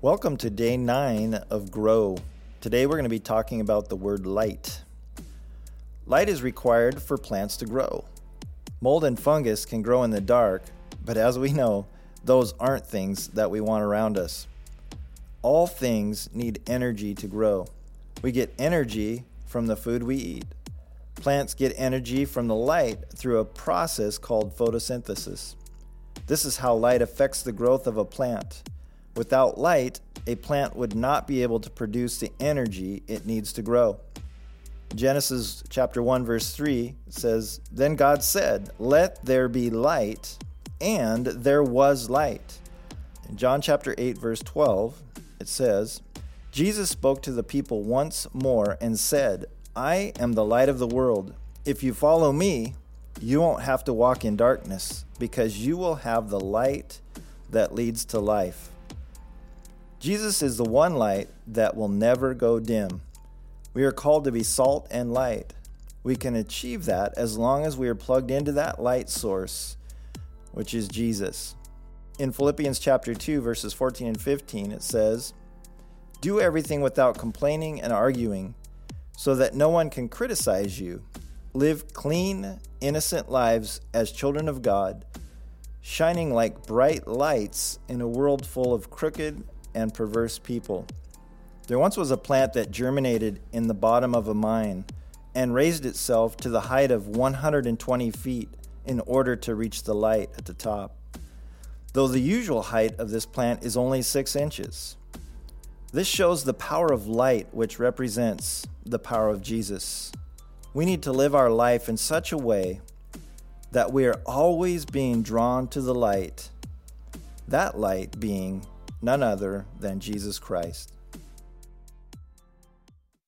Welcome to day nine of Grow. Today we're going to be talking about the word light. Light is required for plants to grow. Mold and fungus can grow in the dark, but as we know, those aren't things that we want around us. All things need energy to grow. We get energy from the food we eat. Plants get energy from the light through a process called photosynthesis. This is how light affects the growth of a plant. Without light, a plant would not be able to produce the energy it needs to grow. Genesis chapter 1 verse 3 says, "Then God said, let there be light, and there was light." In John chapter 8 verse 12, it says, Jesus spoke to the people once more and said, I am the light of the world. If you follow me, you won't have to walk in darkness because you will have the light that leads to life. Jesus is the one light that will never go dim. We are called to be salt and light. We can achieve that as long as we are plugged into that light source, which is Jesus. In Philippians chapter 2 verses 14 and 15 it says, "Do everything without complaining and arguing, so that no one can criticize you. Live clean, innocent lives as children of God, shining like bright lights in a world full of crooked and perverse people. There once was a plant that germinated in the bottom of a mine and raised itself to the height of 120 feet in order to reach the light at the top, though the usual height of this plant is only 6 inches. This shows the power of light, which represents the power of Jesus. We need to live our life in such a way that we are always being drawn to the light, that light being none other than Jesus Christ.